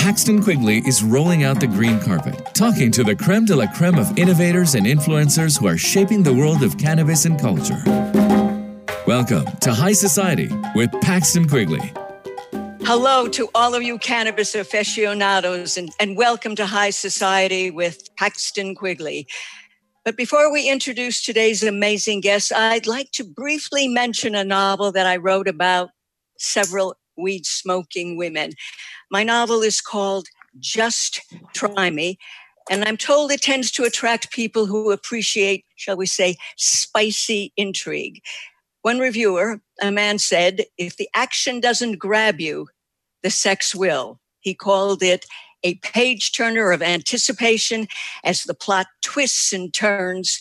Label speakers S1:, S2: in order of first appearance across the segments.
S1: Paxton Quigley is rolling out the green carpet, talking to the creme de la creme of innovators and influencers who are shaping the world of cannabis and culture. Welcome to High Society with Paxton Quigley.
S2: Hello to all of you cannabis aficionados, and, and welcome to High Society with Paxton Quigley. But before we introduce today's amazing guest, I'd like to briefly mention a novel that I wrote about several weed smoking women. My novel is called Just Try Me, and I'm told it tends to attract people who appreciate, shall we say, spicy intrigue. One reviewer, a man said, if the action doesn't grab you, the sex will. He called it a page turner of anticipation as the plot twists and turns.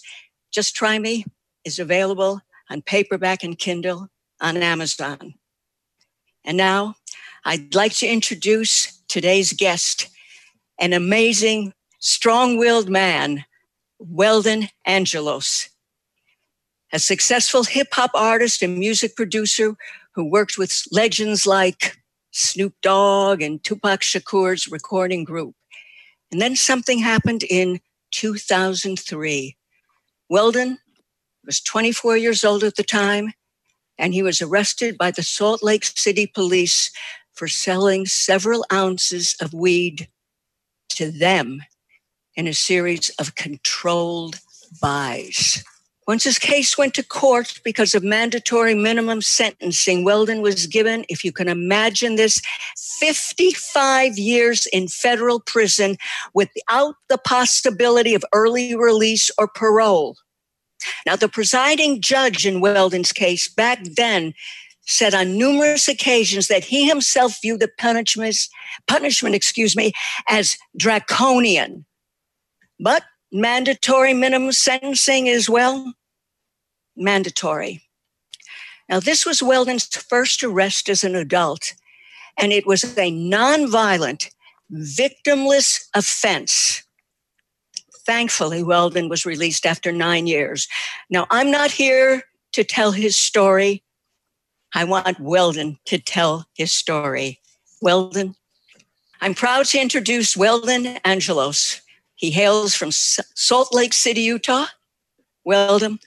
S2: Just Try Me is available on paperback and Kindle on Amazon. And now I'd like to introduce today's guest, an amazing, strong willed man, Weldon Angelos. A successful hip hop artist and music producer who worked with legends like Snoop Dogg and Tupac Shakur's recording group. And then something happened in 2003. Weldon was 24 years old at the time, and he was arrested by the Salt Lake City police for selling several ounces of weed to them in a series of controlled buys. Once his case went to court because of mandatory minimum sentencing, Weldon was given, if you can imagine this, 55 years in federal prison without the possibility of early release or parole. Now, the presiding judge in Weldon's case back then said on numerous occasions that he himself viewed the punishment, punishment, excuse me, as draconian. But mandatory minimum sentencing is well mandatory. Now, this was Weldon's first arrest as an adult, and it was a nonviolent, victimless offense. Thankfully, Weldon was released after nine years. Now, I'm not here to tell his story. I want Weldon to tell his story. Weldon, I'm proud to introduce Weldon Angelos. He hails from Salt Lake City, Utah. Weldon,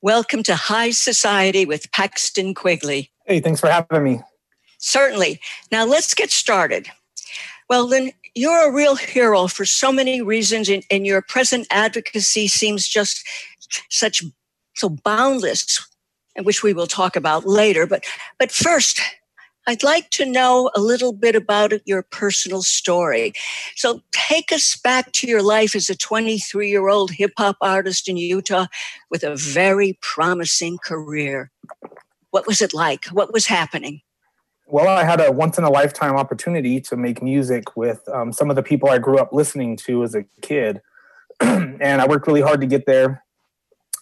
S2: Welcome to High Society with Paxton Quigley.
S3: Hey, thanks for having me.
S2: Certainly. Now let's get started. Well, then you're a real hero for so many reasons, and, and your present advocacy seems just such so boundless, which we will talk about later. But but first, I'd like to know a little bit about your personal story. So take us back to your life as a 23 year old hip hop artist in Utah with a very promising career. What was it like? What was happening?
S3: Well, I had a once in a lifetime opportunity to make music with um, some of the people I grew up listening to as a kid. and I worked really hard to get there.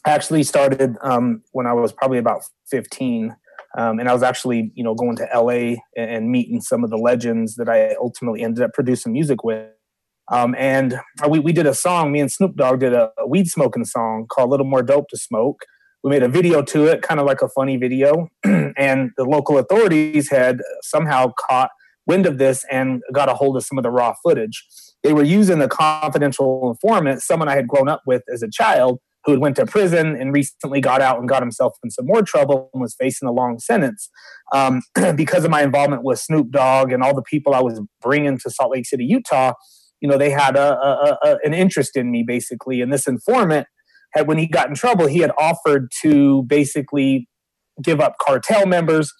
S3: I actually started um, when I was probably about 15 um, and I was actually, you know, going to LA and, meeting some of the legends that I ultimately ended up producing music with. Um, and we, we did a song, me and Snoop Dogg did a, a weed smoking song called Little More Dope to Smoke. We made a video to it, kind of like a funny video. and the local authorities had somehow caught wind of this and got a hold of some of the raw footage. They were using the confidential informant, someone I had grown up with as a child, who had went to prison and recently got out and got himself in some more trouble and was facing a long sentence um, because of my involvement with Snoop Dogg and all the people I was bringing to Salt Lake City, Utah. You know, they had a, a, a, an interest in me basically, and this informant had, when he got in trouble, he had offered to basically give up cartel members.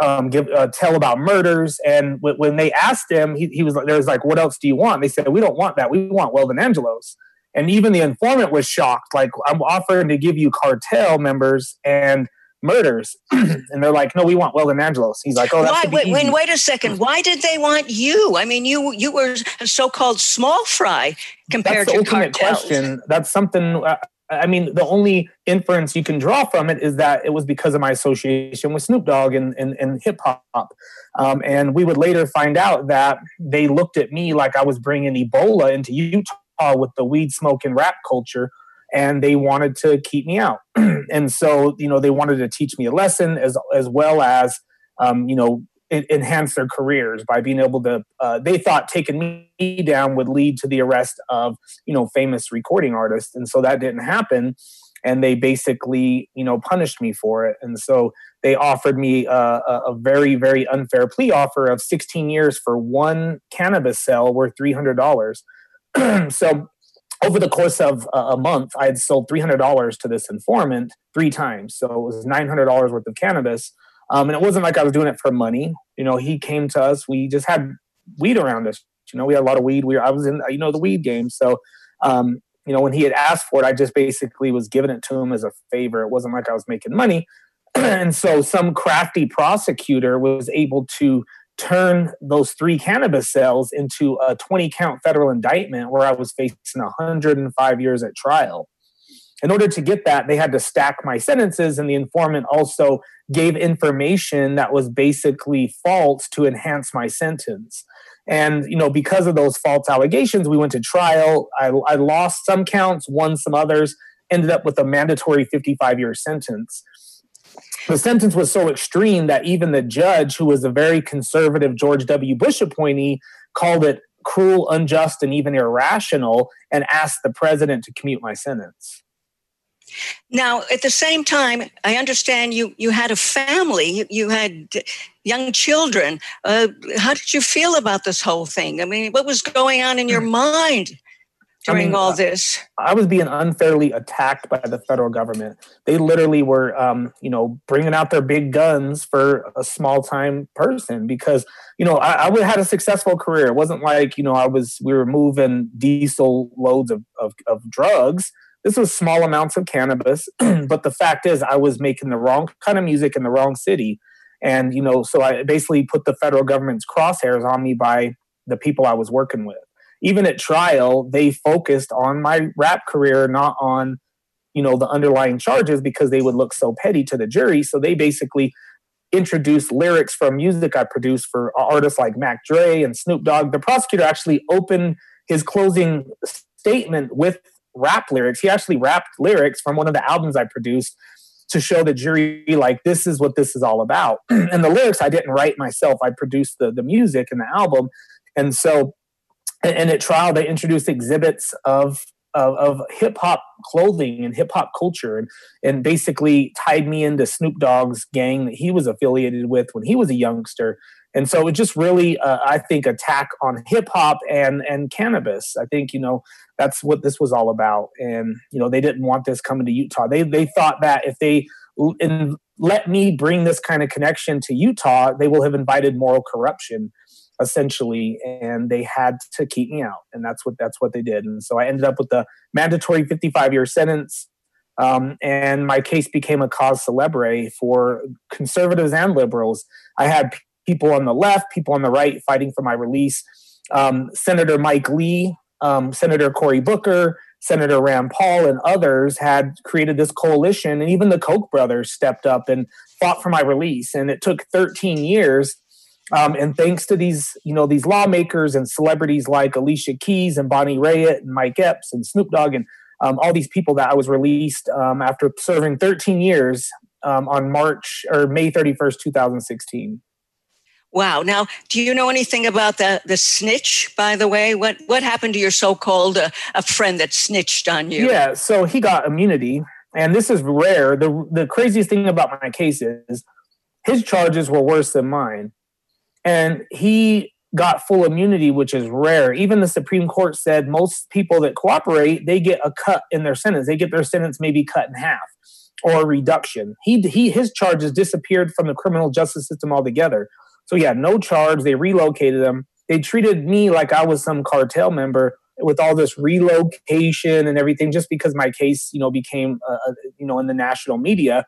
S3: Um, give uh, tell about murders, and w- when they asked him, he, he was there was like, "What else do you want?" They said, "We don't want that. We want Weldon Angelos." And even the informant was shocked. Like, I'm offering to give you cartel members and murders. and they're like, no, we want Weldon Angelos. He's like, oh, that's
S2: wait, wait, wait a second. Why did they want you? I mean, you you were a so-called small fry compared
S3: that's
S2: to
S3: the ultimate
S2: cartels.
S3: question. That's something. Uh, I mean, the only inference you can draw from it is that it was because of my association with Snoop Dogg and, and, and hip hop. Um, and we would later find out that they looked at me like I was bringing Ebola into Utah with the weed smoking rap culture and they wanted to keep me out and so you know they wanted to teach me a lesson as as well as um, you know enhance their careers by being able to uh, they thought taking me down would lead to the arrest of you know famous recording artists. And so that didn't happen. And they basically you know punished me for it. And so they offered me a, a very very unfair plea offer of 16 years for one cannabis sale worth $300 so over the course of a month i had sold $300 to this informant three times. So it was $900 worth of cannabis um, and it wasn't like i was doing it for money you know he came to us we just had weed around us you know we had a lot of weed we were, i was in you know the weed game so um, you know, when he had asked for it, I just basically was giving it to him as a favor. It wasn't like I was making money. and so some crafty prosecutor was able to turn those three cannabis sales into a 20 count federal indictment where I was facing 105 years at trial. In order to get that, they had to stack my sentences, and the informant also gave information that was basically false to enhance my sentence. And you know, because of those false allegations, we went to trial. I, I lost some counts, won some others, ended up with a mandatory 55 year sentence. The sentence was so extreme that even the judge, who was a very conservative George W. Bush appointee, called it cruel, unjust, and even irrational, and asked the president to commute my sentence.
S2: Now, at the same time, I understand you you had a family, you, had young children. Uh, how did you feel about this whole thing? I mean, what was going on in your mind during I mean, all this?
S3: I was being unfairly attacked by the federal government. They literally were, um, you know, bringing out their big guns for a small time person because, you know, I, I had a successful career. It wasn't like, you know, I was, we were moving diesel loads of, of, of drugs this was small amounts of cannabis, but the fact is, I was making the wrong kind of music in the wrong city. And, you know, so I basically put the federal government's crosshairs on me by the people I was working with. Even at trial, they focused on my rap career, not on, you know, the underlying charges because they would look so petty to the jury. So they basically introduced lyrics from music I produced for artists like Mac Dre and Snoop Dogg. The prosecutor actually opened his closing statement with rap lyrics. He actually rapped lyrics from one of the albums I produced to show the jury like this is what this is all about. and the lyrics I didn't write myself. I produced the the music and the album. And so and at trial they introduced exhibits of of, of hip hop clothing and hip hop culture, and and basically tied me into Snoop Dogg's gang that he was affiliated with when he was a youngster. And so it just really, uh, I think, attack on hip hop and and cannabis. I think you know that's what this was all about. And you know they didn't want this coming to Utah. They they thought that if they in, let me bring this kind of connection to Utah, they will have invited moral corruption essentially and they had to keep me out and that's what that's what they did and so i ended up with the mandatory 55 year sentence um, and my case became a cause celebre for conservatives and liberals i had people on the left people on the right fighting for my release um, senator mike lee um, senator cory booker senator rand paul and others had created this coalition and even the koch brothers stepped up and fought for my release and it took 13 years um, and thanks to these, you know, these lawmakers and celebrities like Alicia Keys and Bonnie Raitt and Mike Epps and Snoop Dogg and um, all these people that I was released um, after serving 13 years um, on March or May 31st, 2016.
S2: Wow. Now, do you know anything about the, the snitch, by the way? What what happened to your so-called uh, a friend that snitched on you?
S3: Yeah, so he got immunity. And this is rare. The the craziest thing about my case is his charges were worse than mine and he got full immunity, which is rare. Even the Supreme Court said most people that cooperate, they get a cut in their sentence. They get their sentence maybe cut in half or a reduction. He, he his charges disappeared from the criminal justice system altogether. So yeah, no charge. They relocated him. They treated me like I was some cartel member with all this relocation and everything, just because my case, you know, became, uh, uh you know, in the national media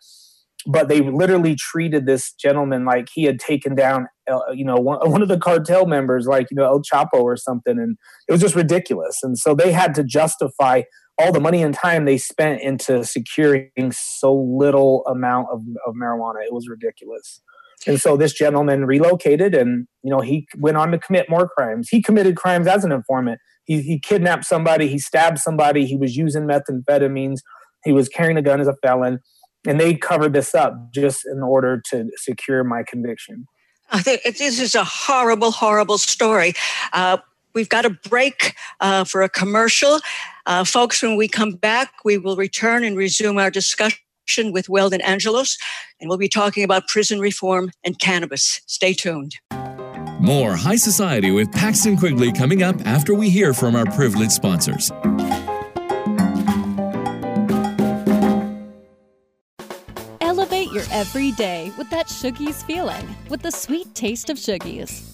S3: but they literally treated this gentleman like he had taken down, uh, you know, one, one, of the cartel members, like you know El Chapo or something, and it was just ridiculous. And so they had to justify all the money and time they spent into securing so little amount of, of marijuana. It was ridiculous. And so this gentleman relocated, and you know he went on to commit more crimes. He committed crimes as an informant. He, he kidnapped somebody. He stabbed somebody. He was using methamphetamines. He was carrying a gun as a felon and they covered this up just in order to secure my conviction.
S2: This is a horrible, horrible story. Uh, we've got a break uh, for a commercial. Uh, folks, when we come back, we will return and resume our discussion with Weldon Angelos, and we'll be talking about prison reform and cannabis. Stay tuned.
S1: More High Society with Paxton Quigley coming up after we hear from our privileged sponsors.
S4: Elevate your everyday with that Shoogies feeling with the sweet taste of Shoogies.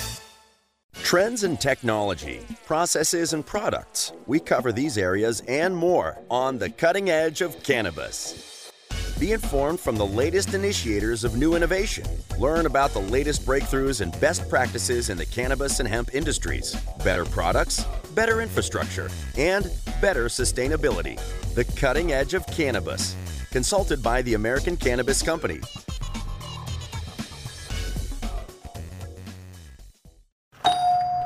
S5: Trends in technology, processes, and products. We cover these areas and more on the cutting edge of cannabis. Be informed from the latest initiators of new innovation. Learn about the latest breakthroughs and best practices in the cannabis and hemp industries. Better products, better infrastructure, and better sustainability. The cutting edge of cannabis. Consulted by the American Cannabis Company.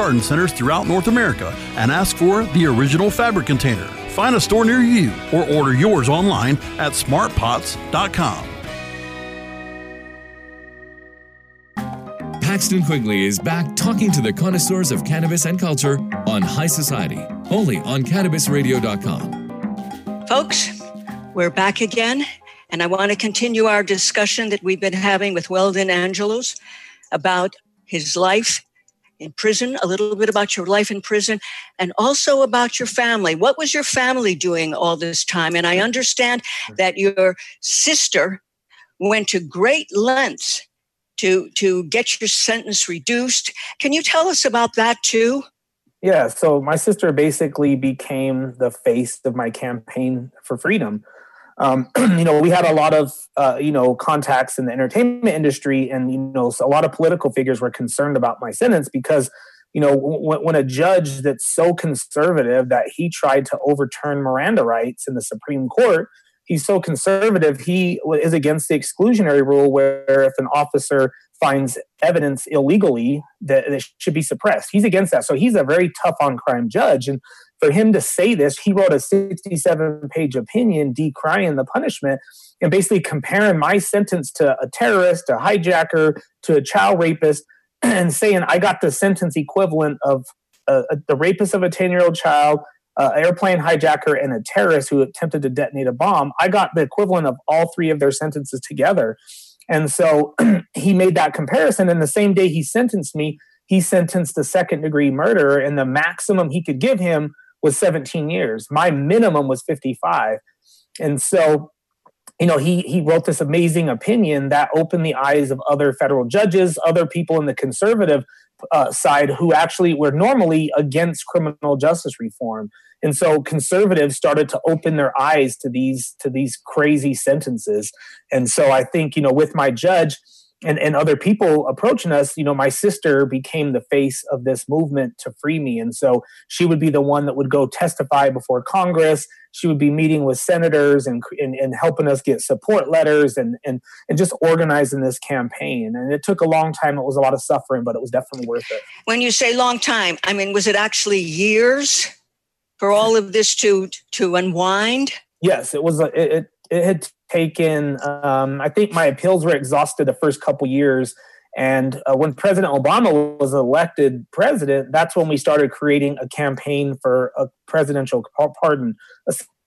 S6: garden centers throughout North America and ask for the original fabric container. Find a store near you or order yours online at smartpots.com.
S1: Paxton Quigley is back talking to the connoisseurs of cannabis and culture on High Society, only on cannabisradio.com.
S2: Folks, we're back again, and I want to continue our discussion that we've been having with Weldon Angelos about his life in prison, a little bit about your life in prison, and also about your family. What was your family doing all this time? And I understand that your sister went to great lengths to to get your sentence reduced. Can you tell us about that too?
S3: Yeah, so my sister basically became the face of my campaign for freedom. Um, you know, we had a lot of uh, you know contacts in the entertainment industry, and you know, a lot of political figures were concerned about my sentence because you know when a judge that's so conservative that he tried to overturn Miranda rights in the Supreme Court, he's so conservative he is against the exclusionary rule where if an officer finds evidence illegally that it should be suppressed. He's against that. So he's a very tough on crime judge. And for him to say this he wrote a 67 page opinion decrying the punishment and basically comparing my sentence to a terrorist a hijacker to a child rapist and saying i got the sentence equivalent of the rapist of a 10 year old child uh, airplane hijacker and a terrorist who attempted to detonate a bomb, I got the equivalent of all three of their sentences together. And so he made that comparison. And the same day he sentenced me, he sentenced the second degree murderer, and the maximum he could give him was 17 years. My minimum was 55. And so, you know, he he wrote this amazing opinion that opened the eyes of other federal judges, other people in the conservative uh, side who actually were normally against criminal justice reform and so conservatives started to open their eyes to these to these crazy sentences and so i think you know with my judge and, and other people approaching us, you know, my sister became the face of this movement to free me. And so she would be the one that would go testify before Congress. She would be meeting with senators and, and, and helping us get support letters and, and, and just organizing this campaign. And it took a long time. It was a lot of suffering, but it was definitely worth it.
S2: When you say long time, I mean, was it actually years? for all of this to to unwind?
S3: Yes, it was. A, it, it had taken. Um, I think my appeals were exhausted the first couple years, And uh, when President Obama was elected president, that's when we started creating a campaign for a presidential pardon,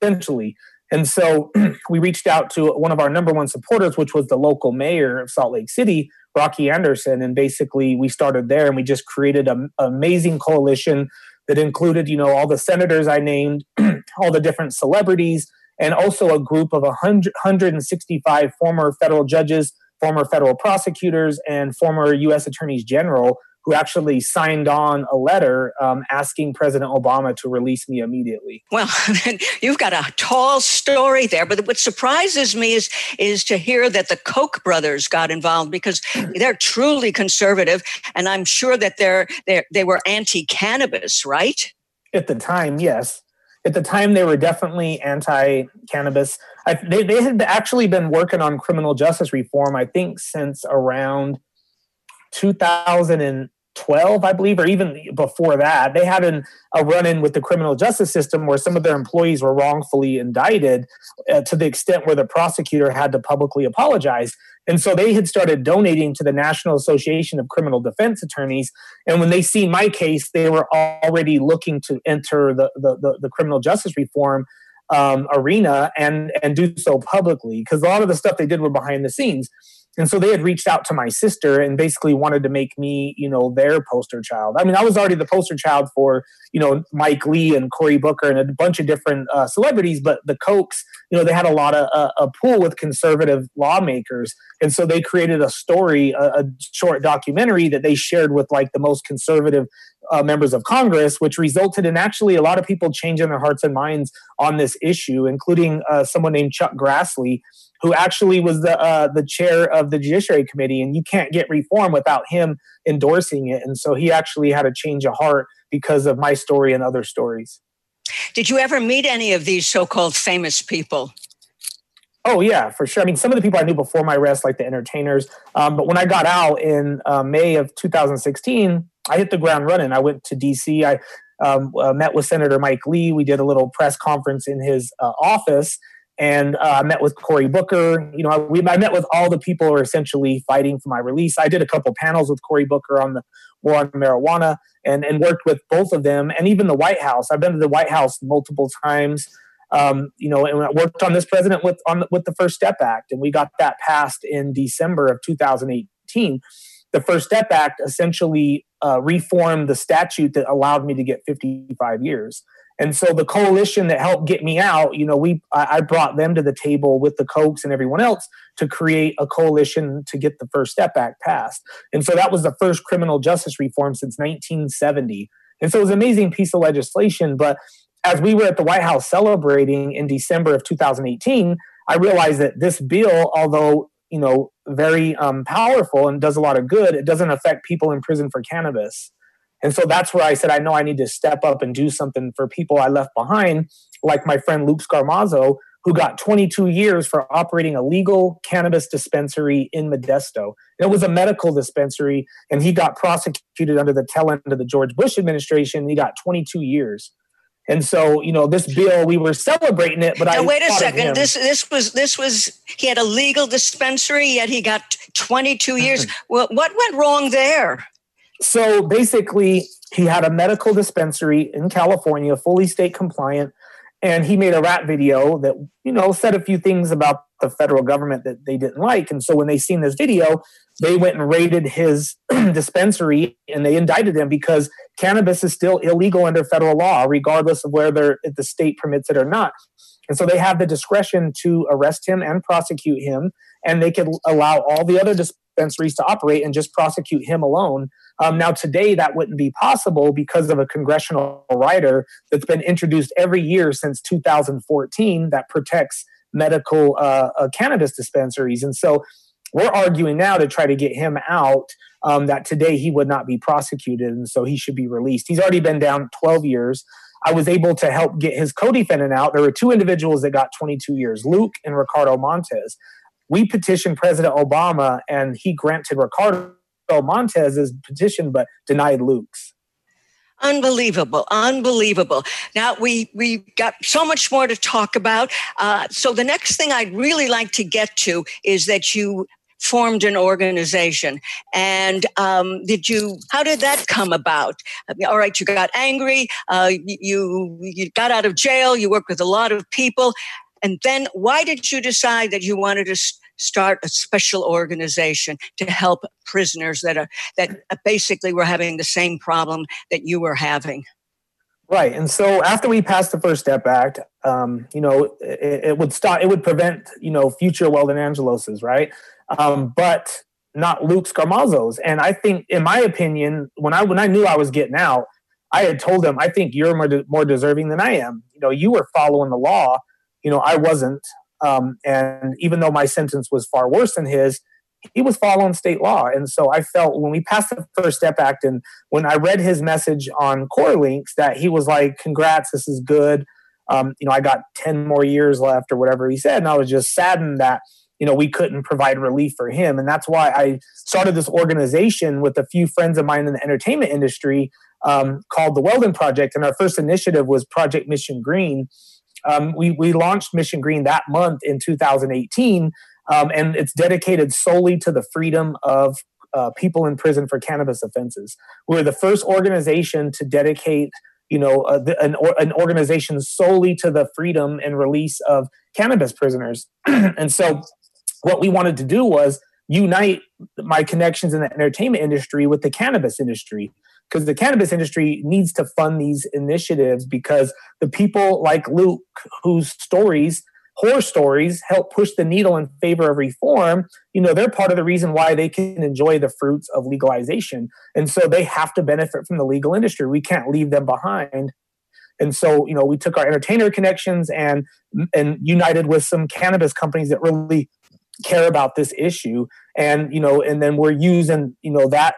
S3: essentially. And so we reached out to one of our number one supporters, which was the local mayor of Salt Lake City, Rocky Anderson. And basically, we started there and we just created an amazing coalition that included, you know, all the senators I named, all the different celebrities, and also a group of 100, 165 former federal judges, former federal prosecutors, and former U.S. attorneys general who actually signed on a letter um, asking President Obama to release me immediately.
S2: Well, you've got a tall story there, but what surprises me is is to hear that the Koch brothers got involved because they're truly conservative, and I'm sure that they're, they're they were anti-cannabis, right?
S3: At the time, yes. At the time, they were definitely anti-cannabis. I, they, they had actually been working on criminal justice reform, I think, since around 2012, I believe, or even before that, they had an, a run in with the criminal justice system where some of their employees were wrongfully indicted uh, to the extent where the prosecutor had to publicly apologize. And so they had started donating to the National Association of Criminal Defense Attorneys. And when they see my case, they were already looking to enter the, the, the, the criminal justice reform um, arena and, and do so publicly because a lot of the stuff they did were behind the scenes and so they had reached out to my sister and basically wanted to make me you know their poster child. I mean i was already the poster child for you know mike lee and cory booker and a bunch of different uh, celebrities but the kochs you know they had a lot of uh, a pool with conservative lawmakers. And so they created a story a, a short documentary that they shared with like the most conservative uh, members of Congress, which resulted in actually a lot of people changing their hearts and minds on this issue, including uh, someone named Chuck Grassley, who actually was the uh, the chair of the Judiciary Committee, and you can't get reform without him endorsing it. And so he actually had a change of heart because of my story and other stories.
S2: Did you ever meet any of these so-called famous people?
S3: Oh yeah, for sure. I mean, some of the people I knew before my arrest, like the entertainers. Um, but when I got out in uh, May of 2016, I hit the ground running. I went to DC. I um, uh, met with Senator Mike Lee. We did a little press conference in his uh, office, and uh, I met with Cory Booker. You know, I, we, I met with all the people who are essentially fighting for my release. I did a couple panels with Cory Booker on the war on marijuana, and and worked with both of them, and even the White House. I've been to the White House multiple times. Um, you know, and I worked on this president with on with the First Step Act, and we got that passed in December of 2018. The First Step Act essentially uh, reformed the statute that allowed me to get 55 years. And so the coalition that helped get me out, you know, we I, brought them to the table with the Kochs and everyone else to create a coalition to get the First Step Act passed. And so that was the first criminal justice reform since 1970. And so it was an amazing piece of legislation. But as we were at the White House celebrating in December of 2018, I realized that this bill, although you know very um, powerful and does a lot of good, it doesn't affect people in prison for cannabis. And so that's where I said, I know I need to step up and do something for people I left behind, like my friend Luke Scarmazzo, who got 22 years for operating a legal cannabis dispensary in Modesto. it was a medical dispensary, and he got prosecuted under the tail end of the George Bush administration. he got 22 years. And so, you know, this bill, we were celebrating it, but now, I
S2: wait a second. This this was this was he had a legal dispensary, yet he got 22 years. Mm-hmm. well, what went wrong there?
S3: So basically, he had a medical dispensary in California, fully state compliant, and he made a rap video that you know said a few things about the federal government that they didn't like. And so when they seen this video, they went and raided his dispensary and they indicted him because cannabis is still illegal under federal law, regardless of whether the state permits it or not. And so they have the discretion to arrest him and prosecute him, and they could allow all the other dispensaries to operate and just prosecute him alone. Um, now, today, that wouldn't be possible because of a congressional rider that's been introduced every year since 2014 that protects medical uh, uh, cannabis dispensaries. And so we're arguing now to try to get him out. Um, that today he would not be prosecuted, and so he should be released. He's already been down 12 years. I was able to help get his co-defendant out. There were two individuals that got 22 years, Luke and Ricardo Montes. We petitioned President Obama, and he granted Ricardo Montes's petition, but denied Luke's.
S2: Unbelievable, unbelievable. Now we we got so much more to talk about. Uh, so the next thing I'd really like to get to is that you formed an organization. And um, did you? How did that come about? I mean, all right, you got angry. Uh, you you got out of jail. You worked with a lot of people, and then why did you decide that you wanted to? start a special organization to help prisoners that are that basically were having the same problem that you were having
S3: Right. And so after we passed the First Step Act, um, you know, it, it, would stop, it would prevent, you know, future Weldon Angeloses, right? Um, but not Luke Scarmazzo's. And I think, in my opinion, when I when I knew I was getting out, I had told him, I think you're more, de- more deserving than I am. You know, you were following the law. You know, I wasn't. Um, and even though my sentence was far worse than his, he was following state law. And so I felt when we passed the First Step Act and when I read his message on CorrLinks that he was like, congrats, this is good. Um, you know, I got 10 more years left or whatever he said. And I was just saddened that, you know, we couldn't provide relief for him. And that's why I started this organization with a few friends of mine in the entertainment industry um, called the Weldon Project. And our first initiative was Project Mission Green. Um, we, we launched Mission Green that month in 2018 um, and it's dedicated solely to the freedom of uh, people in prison for cannabis offenses. We're the first organization to dedicate, you know, uh, the, an, or, an organization solely to the freedom and release of cannabis prisoners. and so, what we wanted to do was unite my connections in the entertainment industry with the cannabis industry because the cannabis industry needs to fund these initiatives because the people like Luke whose stories horror stories help push the needle in favor of reform, you know, they're part of the reason why they can enjoy the fruits of legalization. And so they have to benefit from the legal industry. We can't leave them behind. And so, you know, we took our entertainer connections and and united with some cannabis companies that really care about this issue. And, you know, and then we're using, you know, that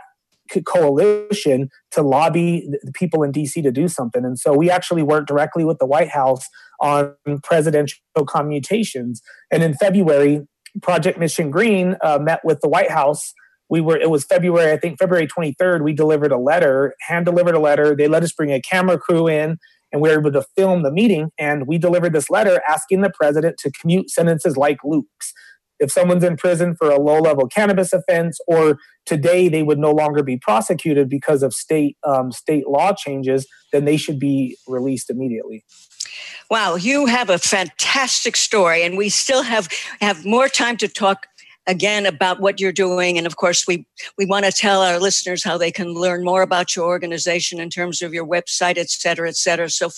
S3: coalition to lobby the people in DC to do something. And so we actually worked directly with the White House on presidential commutations. And in February, Project Mission Green uh, met with the White House. We were it was February, I think February 23rd. We delivered a letter, hand delivered a letter. They let us bring a camera crew in, and we were able to film the meeting. And we delivered this letter asking the president to commute sentences like Luke's if someone's in prison for a low level cannabis offense or today they would no longer be prosecuted because of state um, state law changes then they should be released immediately.
S2: Wow you have a fantastic story and we still have have more time to talk again about what you're doing. And of course we we want to tell our listeners how they can learn more about your organization in terms of your website et cetera et cetera. So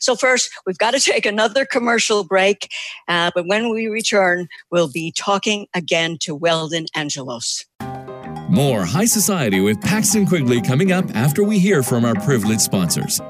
S2: so first we've got to take another commercial break. Uh, but when we return we'll be talking again to weldon angelos.
S1: More high society with paxton quigley coming up after we hear from our privileged sponsors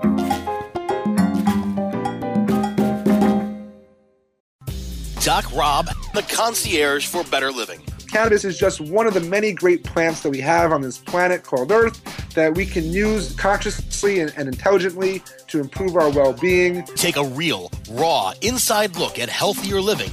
S7: Doc Rob, the concierge for better living.
S8: Cannabis is just one of the many great plants that we have on this planet called Earth that we can use consciously and, and intelligently to improve our well being.
S7: Take a real, raw, inside look at healthier living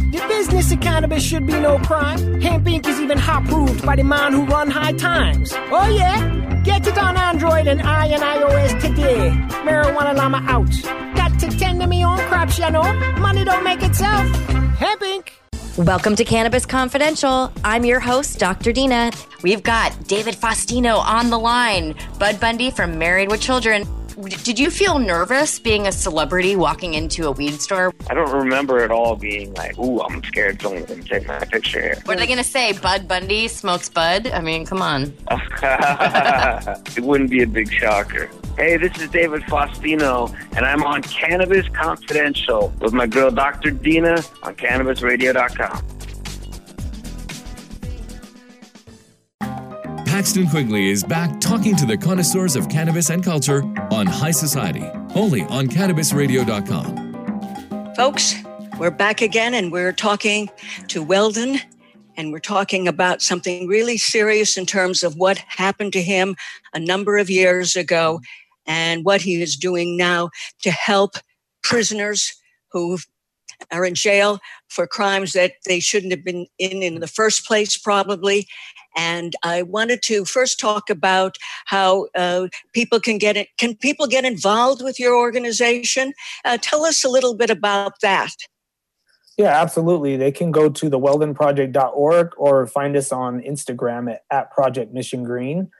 S9: The business of cannabis should be no crime. Hempire. is even hot proved by the man who run high times. Oh yeah? Get it on Android and I and iOS today. Marijuana Llama out. Got to tend to me own crops, you know. Money don't make itself. Hempire.
S10: Welcome to Cannabis Confidential. I'm your host, Dr. Dina. We've got David Faustino on the line, Bud Bundy from Married with Children, Did you feel nervous being a celebrity walking into a weed store?
S11: I don't remember at all being like, ooh, I'm scared someone's going to take my picture here.
S10: What are they going to say? Bud Bundy smokes bud? I mean, come on.
S11: it wouldn't be a big shocker. Hey, this is David Faustino, and I'm on Cannabis Confidential with my girl Dr. Dina on CannabisRadio.com.
S1: Paxton Quigley is back talking to the connoisseurs of cannabis and culture on High Society, only on CannabisRadio.com.
S2: Folks, we're back again and we're talking to Weldon and we're talking about something really serious in terms of what happened to him a number of years ago and what he is doing now to help prisoners who are in jail for crimes that they shouldn't have been in in the first place, probably. And I wanted to first talk about how uh, people can get it. Can people get involved with your organization? Uh, tell us a little bit about that.
S3: Yeah, absolutely. They can go to the weldonproject.org or find us on Instagram at, at Project Mission Green.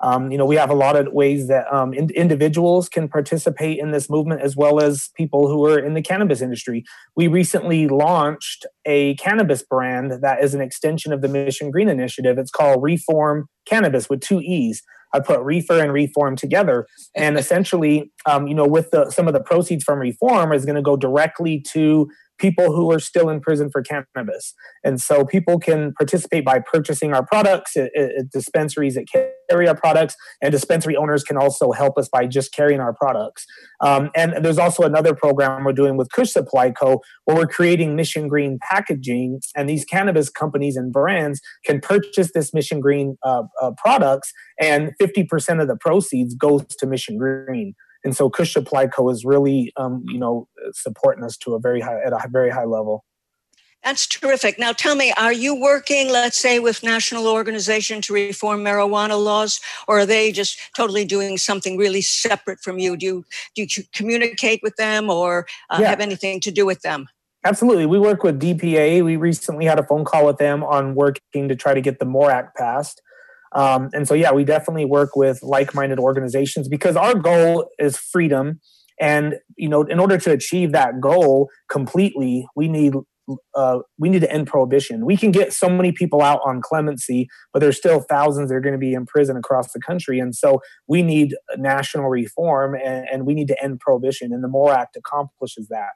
S3: Um, you know, we have a lot of ways that um, in, individuals can participate in this movement as well as people who are in the cannabis industry. We recently launched a cannabis brand that is an extension of the Mission Green Initiative. It's called Reform Cannabis with two E's. I put reefer and reform together, and essentially, um, you know, with the, some of the proceeds from reform is going to go directly to people who are still in prison for cannabis. And so people can participate by purchasing our products at, at, dispensaries that carry our products, and dispensary owners can also help us by just carrying our products. Um, and there's also another program we're doing with Kush Supply Co., where we're creating Mission Green packaging, and these cannabis companies and brands can purchase this Mission Green uh, uh, products, and 50% of the proceeds goes to Mission Green and so Kush Supply Co is really um, you know supporting us to a very high at a very high level.
S2: That's terrific. Now tell me, are you working, let's say, with national organization to reform marijuana laws, or are they just totally doing something really separate from you? Do you do you communicate with them or uh, yeah. have anything to do with them?
S3: Absolutely. We work with DPA. We recently had a phone call with them on working to try to get the MORE Act passed. Um, and so, yeah, we definitely work with like-minded organizations because our goal is freedom. And you know, in order to achieve that goal completely, we need uh, we need to end prohibition. We can get so many people out on clemency, but there's still thousands that are going to be in prison across the country. And so we need national reform and, and we need to end prohibition. And the MORE Act accomplishes that.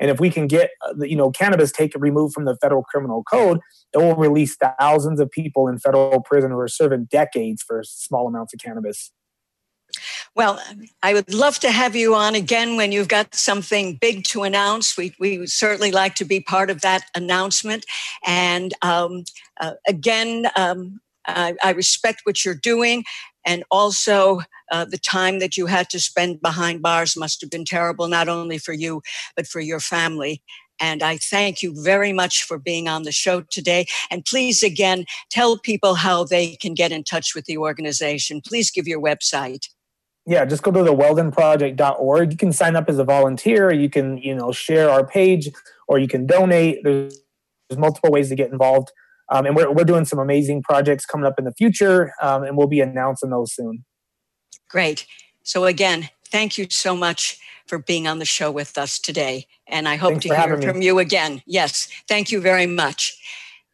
S3: And if we can get, uh, you know, cannabis taken removed from the federal criminal code, it will release thousands of people in federal prison who are serving decades for small amounts of cannabis.
S2: Well, I would love to have you on again when you've got something big to announce. We, we would certainly like to be part of that announcement. And um, uh, again, um, I, I, respect what you're doing. And also, uh, the time that you had to spend behind bars must have been terrible, not only for you, but for your family. And I thank you very much for being on the show today. And please, again, tell people how they can get in touch with the organization. Please give your website.
S3: Yeah, just go to the weldonproject.org. You can sign up as a volunteer. You can, you know, share our page or you can donate. There's, there's multiple ways to get involved. Um, and we're, we're doing some amazing projects coming up in the future, um, and we'll be announcing those soon.
S2: Great. So, again, thank you so much for being on the show with us today. And I hope Thanks to hear from me. you again. Yes, thank you very much.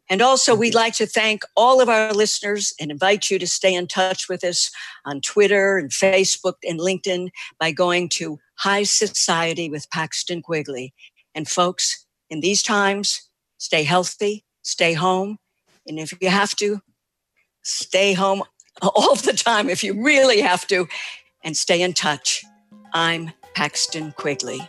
S2: And also, we'd mm-hmm. like to thank all of our listeners and invite you to stay in touch with us on Twitter and Facebook and LinkedIn by going to High Society with Paxton Quigley. And folks, in these times, stay healthy, stay home, and if you have to, stay home all the time if you really have to, and stay in touch. I'm Paxton Quigley.